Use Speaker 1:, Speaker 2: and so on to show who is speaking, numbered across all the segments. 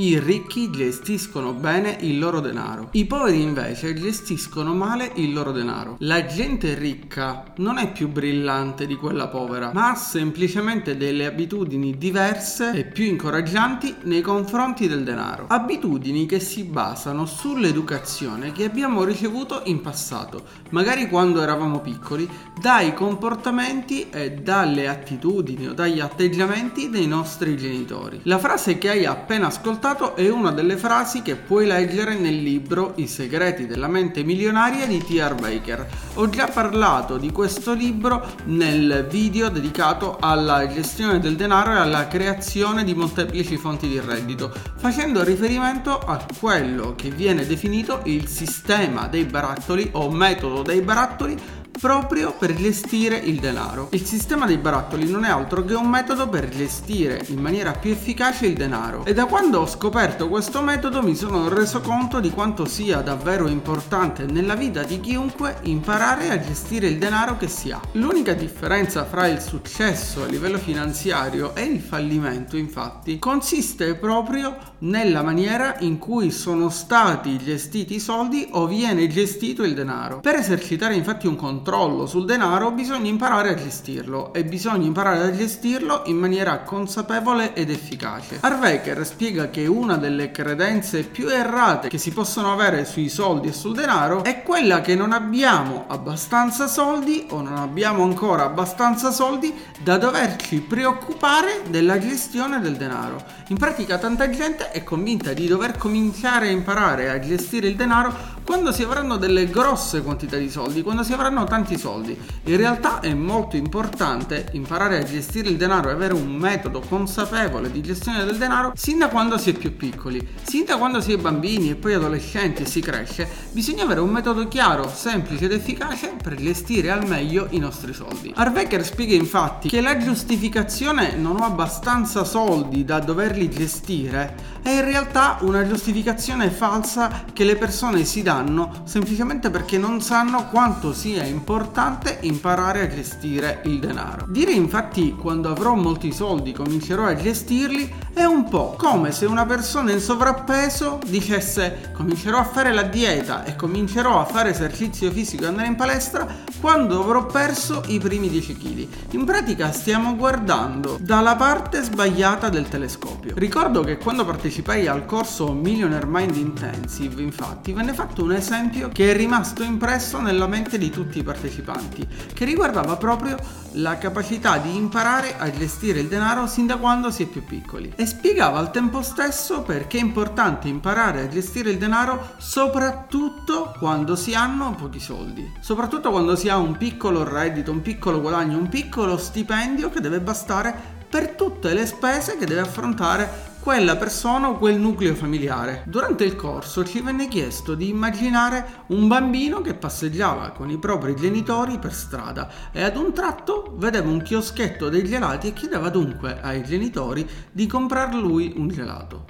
Speaker 1: I ricchi gestiscono bene il loro denaro, i poveri invece gestiscono male il loro denaro. La gente ricca non è più brillante di quella povera, ma ha semplicemente delle abitudini diverse e più incoraggianti nei confronti del denaro. Abitudini che si basano sull'educazione che abbiamo ricevuto in passato, magari quando eravamo piccoli, dai comportamenti e dalle attitudini o dagli atteggiamenti dei nostri genitori. La frase che hai appena ascoltato è una delle frasi che puoi leggere nel libro I segreti della mente milionaria di T.R. Baker. Ho già parlato di questo libro nel video dedicato alla gestione del denaro e alla creazione di molteplici fonti di reddito, facendo riferimento a quello che viene definito il sistema dei barattoli o metodo dei barattoli proprio per gestire il denaro. Il sistema dei barattoli non è altro che un metodo per gestire in maniera più efficace il denaro e da quando ho scoperto questo metodo mi sono reso conto di quanto sia davvero importante nella vita di chiunque imparare a gestire il denaro che si ha. L'unica differenza fra il successo a livello finanziario e il fallimento infatti consiste proprio nella maniera in cui sono stati gestiti i soldi o viene gestito il denaro. Per esercitare infatti un controllo controllo sul denaro bisogna imparare a gestirlo e bisogna imparare a gestirlo in maniera consapevole ed efficace. Harvecker spiega che una delle credenze più errate che si possono avere sui soldi e sul denaro è quella che non abbiamo abbastanza soldi o non abbiamo ancora abbastanza soldi da doverci preoccupare della gestione del denaro. In pratica tanta gente è convinta di dover cominciare a imparare a gestire il denaro quando si avranno delle grosse quantità di soldi, quando si avranno tanti soldi. In realtà è molto importante imparare a gestire il denaro e avere un metodo consapevole di gestione del denaro sin da quando si è più piccoli, sin da quando si è bambini e poi adolescenti e si cresce, bisogna avere un metodo chiaro, semplice ed efficace per gestire al meglio i nostri soldi. Harvecker spiega infatti che la giustificazione non ho abbastanza soldi da doverli gestire è in realtà una giustificazione falsa che le persone si danno danno semplicemente perché non sanno quanto sia importante imparare a gestire il denaro. Dire infatti quando avrò molti soldi comincerò a gestirli è un po' come se una persona in sovrappeso dicesse comincerò a fare la dieta e comincerò a fare esercizio fisico e andare in palestra quando avrò perso i primi 10 kg. In pratica stiamo guardando dalla parte sbagliata del telescopio. Ricordo che quando partecipai al corso Millionaire Mind Intensive, infatti, venne fatto un esempio che è rimasto impresso nella mente di tutti i partecipanti, che riguardava proprio la capacità di imparare a gestire il denaro sin da quando si è più piccoli. E spiegava al tempo stesso perché è importante imparare a gestire il denaro soprattutto quando si hanno pochi soldi, soprattutto quando si ha un piccolo reddito, un piccolo guadagno, un piccolo stipendio che deve bastare per tutte le spese che deve affrontare quella persona o quel nucleo familiare. Durante il corso ci venne chiesto di immaginare un bambino che passeggiava con i propri genitori per strada e ad un tratto vedeva un chioschetto dei gelati e chiedeva dunque ai genitori di comprar lui un gelato.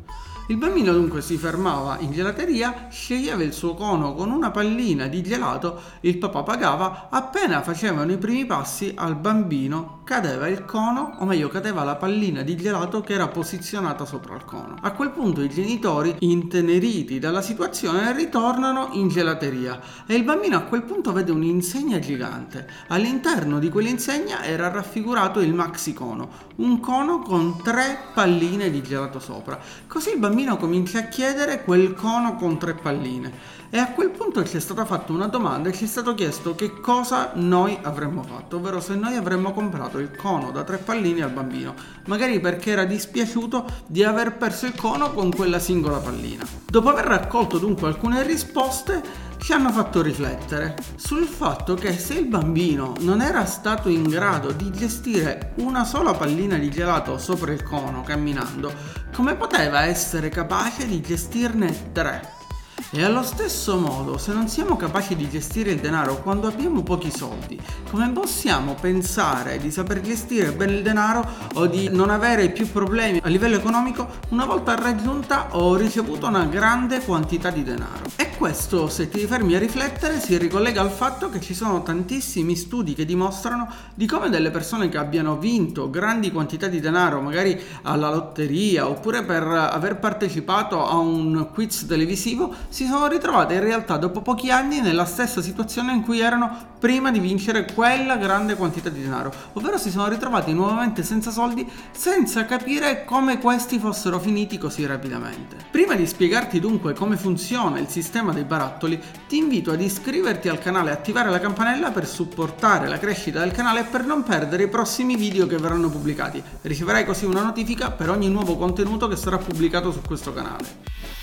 Speaker 1: Il bambino dunque si fermava in gelateria, sceglieva il suo cono con una pallina di gelato, il papà pagava, appena facevano i primi passi al bambino cadeva il cono, o meglio cadeva la pallina di gelato che era posizionata sopra il cono. A quel punto i genitori, inteneriti dalla situazione, ritornano in gelateria e il bambino a quel punto vede un'insegna gigante. All'interno di quell'insegna era raffigurato il maxi cono, un cono con tre palline di gelato sopra. Così il bambino comincia a chiedere quel cono con tre palline e a quel punto ci è stata fatta una domanda e ci è stato chiesto che cosa noi avremmo fatto, ovvero se noi avremmo comprato il cono da tre pallini al bambino, magari perché era dispiaciuto di aver perso il cono con quella singola pallina. Dopo aver raccolto dunque alcune risposte, ci hanno fatto riflettere sul fatto che se il bambino non era stato in grado di gestire una sola pallina di gelato sopra il cono camminando, come poteva essere capace di gestirne tre? E allo stesso modo, se non siamo capaci di gestire il denaro quando abbiamo pochi soldi, come possiamo pensare di saper gestire bene il denaro o di non avere più problemi a livello economico una volta raggiunta o ricevuto una grande quantità di denaro? E questo, se ti fermi a riflettere, si ricollega al fatto che ci sono tantissimi studi che dimostrano di come delle persone che abbiano vinto grandi quantità di denaro, magari alla lotteria oppure per aver partecipato a un quiz televisivo, si sono ritrovate in realtà dopo pochi anni nella stessa situazione in cui erano prima di vincere quella grande quantità di denaro, ovvero si sono ritrovati nuovamente senza soldi senza capire come questi fossero finiti così rapidamente. Prima di spiegarti dunque come funziona il sistema dei barattoli, ti invito ad iscriverti al canale e attivare la campanella per supportare la crescita del canale e per non perdere i prossimi video che verranno pubblicati. Riceverai così una notifica per ogni nuovo contenuto che sarà pubblicato su questo canale.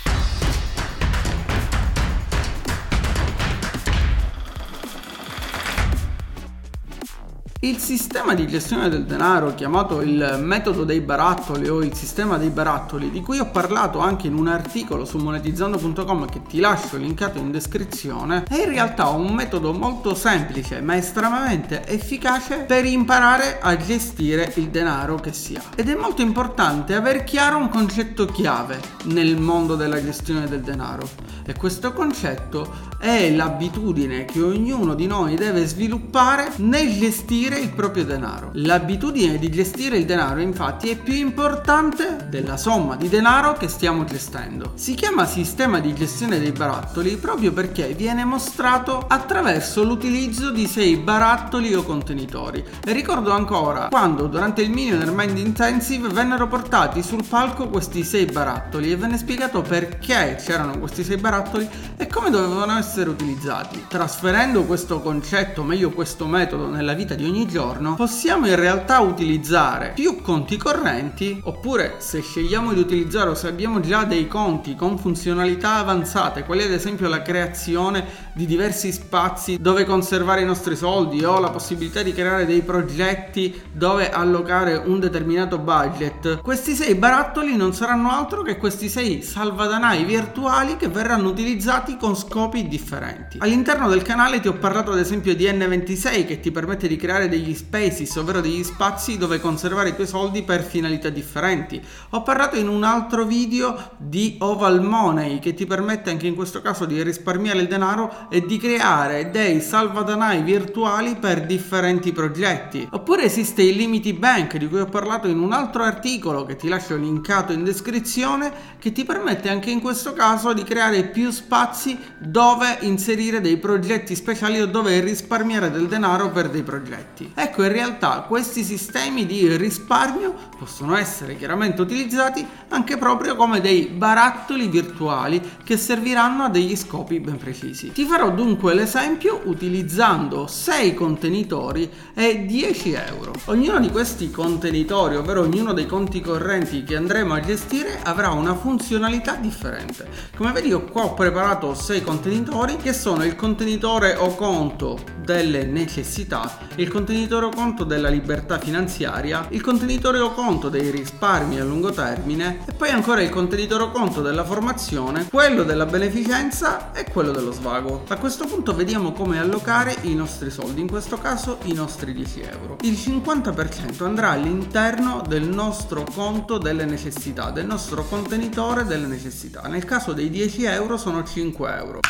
Speaker 1: Il sistema di gestione del denaro, chiamato il metodo dei barattoli o il sistema dei barattoli, di cui ho parlato anche in un articolo su monetizzando.com che ti lascio linkato in descrizione, è in realtà un metodo molto semplice ma estremamente efficace per imparare a gestire il denaro che si ha. Ed è molto importante aver chiaro un concetto chiave nel mondo della gestione del denaro. E questo concetto è l'abitudine che ognuno di noi deve sviluppare nel gestire gestire il proprio denaro. L'abitudine di gestire il denaro infatti è più importante della somma di denaro che stiamo gestendo. Si chiama sistema di gestione dei barattoli proprio perché viene mostrato attraverso l'utilizzo di sei barattoli o contenitori. E ricordo ancora quando durante il Millionaire Mind Intensive vennero portati sul palco questi sei barattoli e venne spiegato perché c'erano questi sei barattoli e come dovevano essere utilizzati. Trasferendo questo concetto, meglio questo metodo nella vita di ogni ogni giorno, possiamo in realtà utilizzare più conti correnti oppure se scegliamo di utilizzare o se abbiamo già dei conti con funzionalità avanzate, quali ad esempio la creazione di diversi spazi dove conservare i nostri soldi o la possibilità di creare dei progetti dove allocare un determinato budget, questi sei barattoli non saranno altro che questi sei salvadanai virtuali che verranno utilizzati con scopi differenti. All'interno del canale ti ho parlato ad esempio di N26 che ti permette di creare degli spaces, ovvero degli spazi dove conservare i tuoi soldi per finalità differenti. Ho parlato in un altro video di Oval Money che ti permette anche in questo caso di risparmiare il denaro e di creare dei salvadanai virtuali per differenti progetti. Oppure esiste il Limity Bank di cui ho parlato in un altro articolo che ti lascio linkato in descrizione che ti permette anche in questo caso di creare più spazi dove inserire dei progetti speciali o dove risparmiare del denaro per dei progetti progetti. Ecco, in realtà questi sistemi di risparmio possono essere chiaramente utilizzati anche proprio come dei barattoli virtuali che serviranno a degli scopi ben precisi. Ti farò dunque l'esempio utilizzando 6 contenitori e 10 euro. Ognuno di questi contenitori, ovvero ognuno dei conti correnti che andremo a gestire, avrà una funzionalità differente. Come vedi, io qua ho preparato 6 contenitori che sono il contenitore o conto delle necessità, il contenitore o conto della libertà finanziaria, il contenitore o conto dei risparmi a lungo termine e poi ancora il contenitore o conto della formazione, quello della beneficenza e quello dello svago. A questo punto vediamo come allocare i nostri soldi, in questo caso i nostri 10 euro. Il 50% andrà all'interno del nostro conto delle necessità, del nostro contenitore delle necessità. Nel caso dei 10 euro sono 5 euro.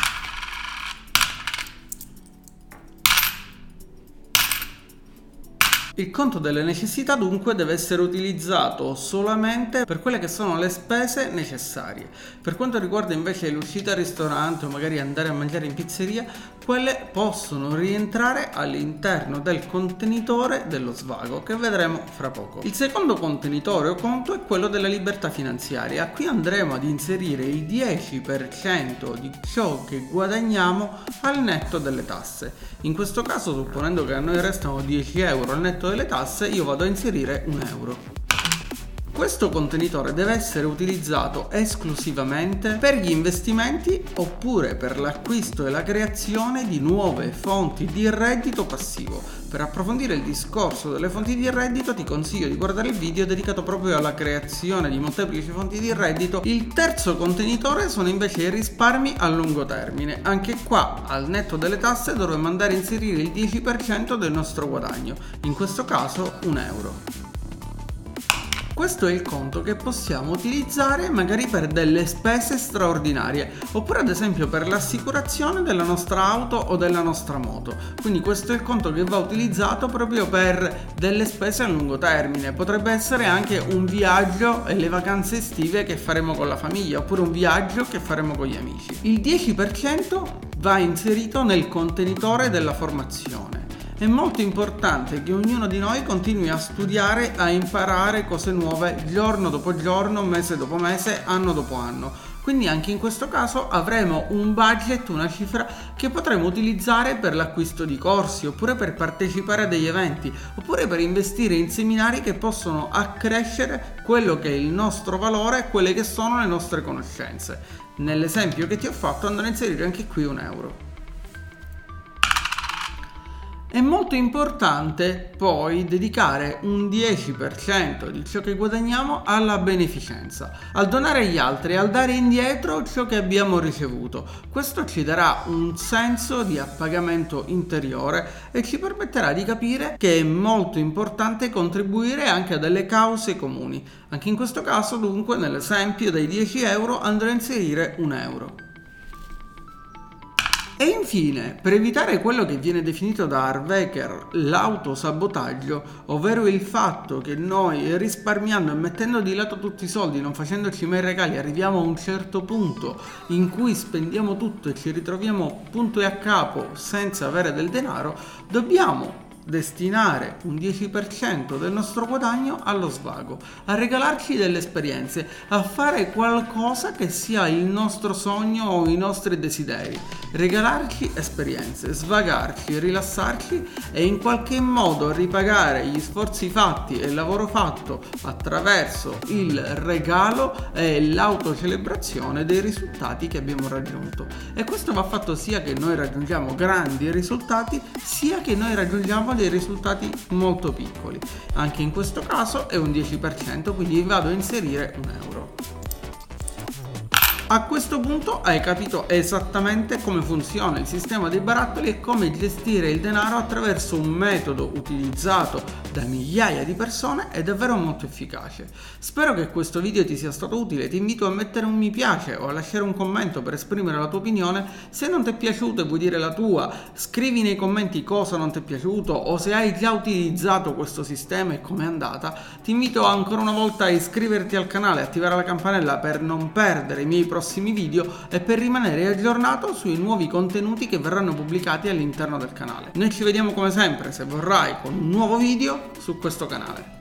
Speaker 1: Il conto delle necessità dunque deve essere utilizzato solamente per quelle che sono le spese necessarie. Per quanto riguarda invece l'uscita al ristorante o magari andare a mangiare in pizzeria, quelle possono rientrare all'interno del contenitore dello svago che vedremo fra poco. Il secondo contenitore o conto è quello della libertà finanziaria. Qui andremo ad inserire il 10% di ciò che guadagniamo al netto delle tasse. In questo caso, supponendo che a noi restano 10 euro al netto delle tasse io vado a inserire un euro. Questo contenitore deve essere utilizzato esclusivamente per gli investimenti oppure per l'acquisto e la creazione di nuove fonti di reddito passivo. Per approfondire il discorso delle fonti di reddito ti consiglio di guardare il video dedicato proprio alla creazione di molteplici fonti di reddito. Il terzo contenitore sono invece i risparmi a lungo termine. Anche qua al netto delle tasse dovremmo andare a inserire il 10% del nostro guadagno, in questo caso un euro. Questo è il conto che possiamo utilizzare magari per delle spese straordinarie oppure ad esempio per l'assicurazione della nostra auto o della nostra moto. Quindi questo è il conto che va utilizzato proprio per delle spese a lungo termine. Potrebbe essere anche un viaggio e le vacanze estive che faremo con la famiglia oppure un viaggio che faremo con gli amici. Il 10% va inserito nel contenitore della formazione è molto importante che ognuno di noi continui a studiare, a imparare cose nuove giorno dopo giorno, mese dopo mese, anno dopo anno. Quindi anche in questo caso avremo un budget, una cifra che potremo utilizzare per l'acquisto di corsi, oppure per partecipare a degli eventi, oppure per investire in seminari che possono accrescere quello che è il nostro valore quelle che sono le nostre conoscenze. Nell'esempio che ti ho fatto andrò a inserire anche qui un euro. È molto importante poi dedicare un 10% di ciò che guadagniamo alla beneficenza, al donare agli altri, al dare indietro ciò che abbiamo ricevuto. Questo ci darà un senso di appagamento interiore e ci permetterà di capire che è molto importante contribuire anche a delle cause comuni. Anche in questo caso dunque nell'esempio dei 10 euro andrò a inserire un euro. E infine, per evitare quello che viene definito da Harvecker l'autosabotaggio, ovvero il fatto che noi risparmiando e mettendo di lato tutti i soldi, non facendoci mai regali, arriviamo a un certo punto in cui spendiamo tutto e ci ritroviamo punto e a capo senza avere del denaro, dobbiamo destinare un 10% del nostro guadagno allo svago, a regalarci delle esperienze, a fare qualcosa che sia il nostro sogno o i nostri desideri, regalarci esperienze, svagarci, rilassarci e in qualche modo ripagare gli sforzi fatti e il lavoro fatto attraverso il regalo e l'autocelebrazione dei risultati che abbiamo raggiunto. E questo va fatto sia che noi raggiungiamo grandi risultati, sia che noi raggiungiamo dei risultati molto piccoli. Anche in questo caso è un 10%, quindi vado a inserire un euro. A questo punto hai capito esattamente come funziona il sistema dei barattoli e come gestire il denaro attraverso un metodo utilizzato da migliaia di persone è davvero molto efficace. Spero che questo video ti sia stato utile, ti invito a mettere un mi piace o a lasciare un commento per esprimere la tua opinione. Se non ti è piaciuto e vuoi dire la tua, scrivi nei commenti cosa non ti è piaciuto o se hai già utilizzato questo sistema e com'è andata. Ti invito ancora una volta a iscriverti al canale, attivare la campanella per non perdere i miei prossimi video e per rimanere aggiornato sui nuovi contenuti che verranno pubblicati all'interno del canale. Noi ci vediamo come sempre, se vorrai, con un nuovo su questo canale.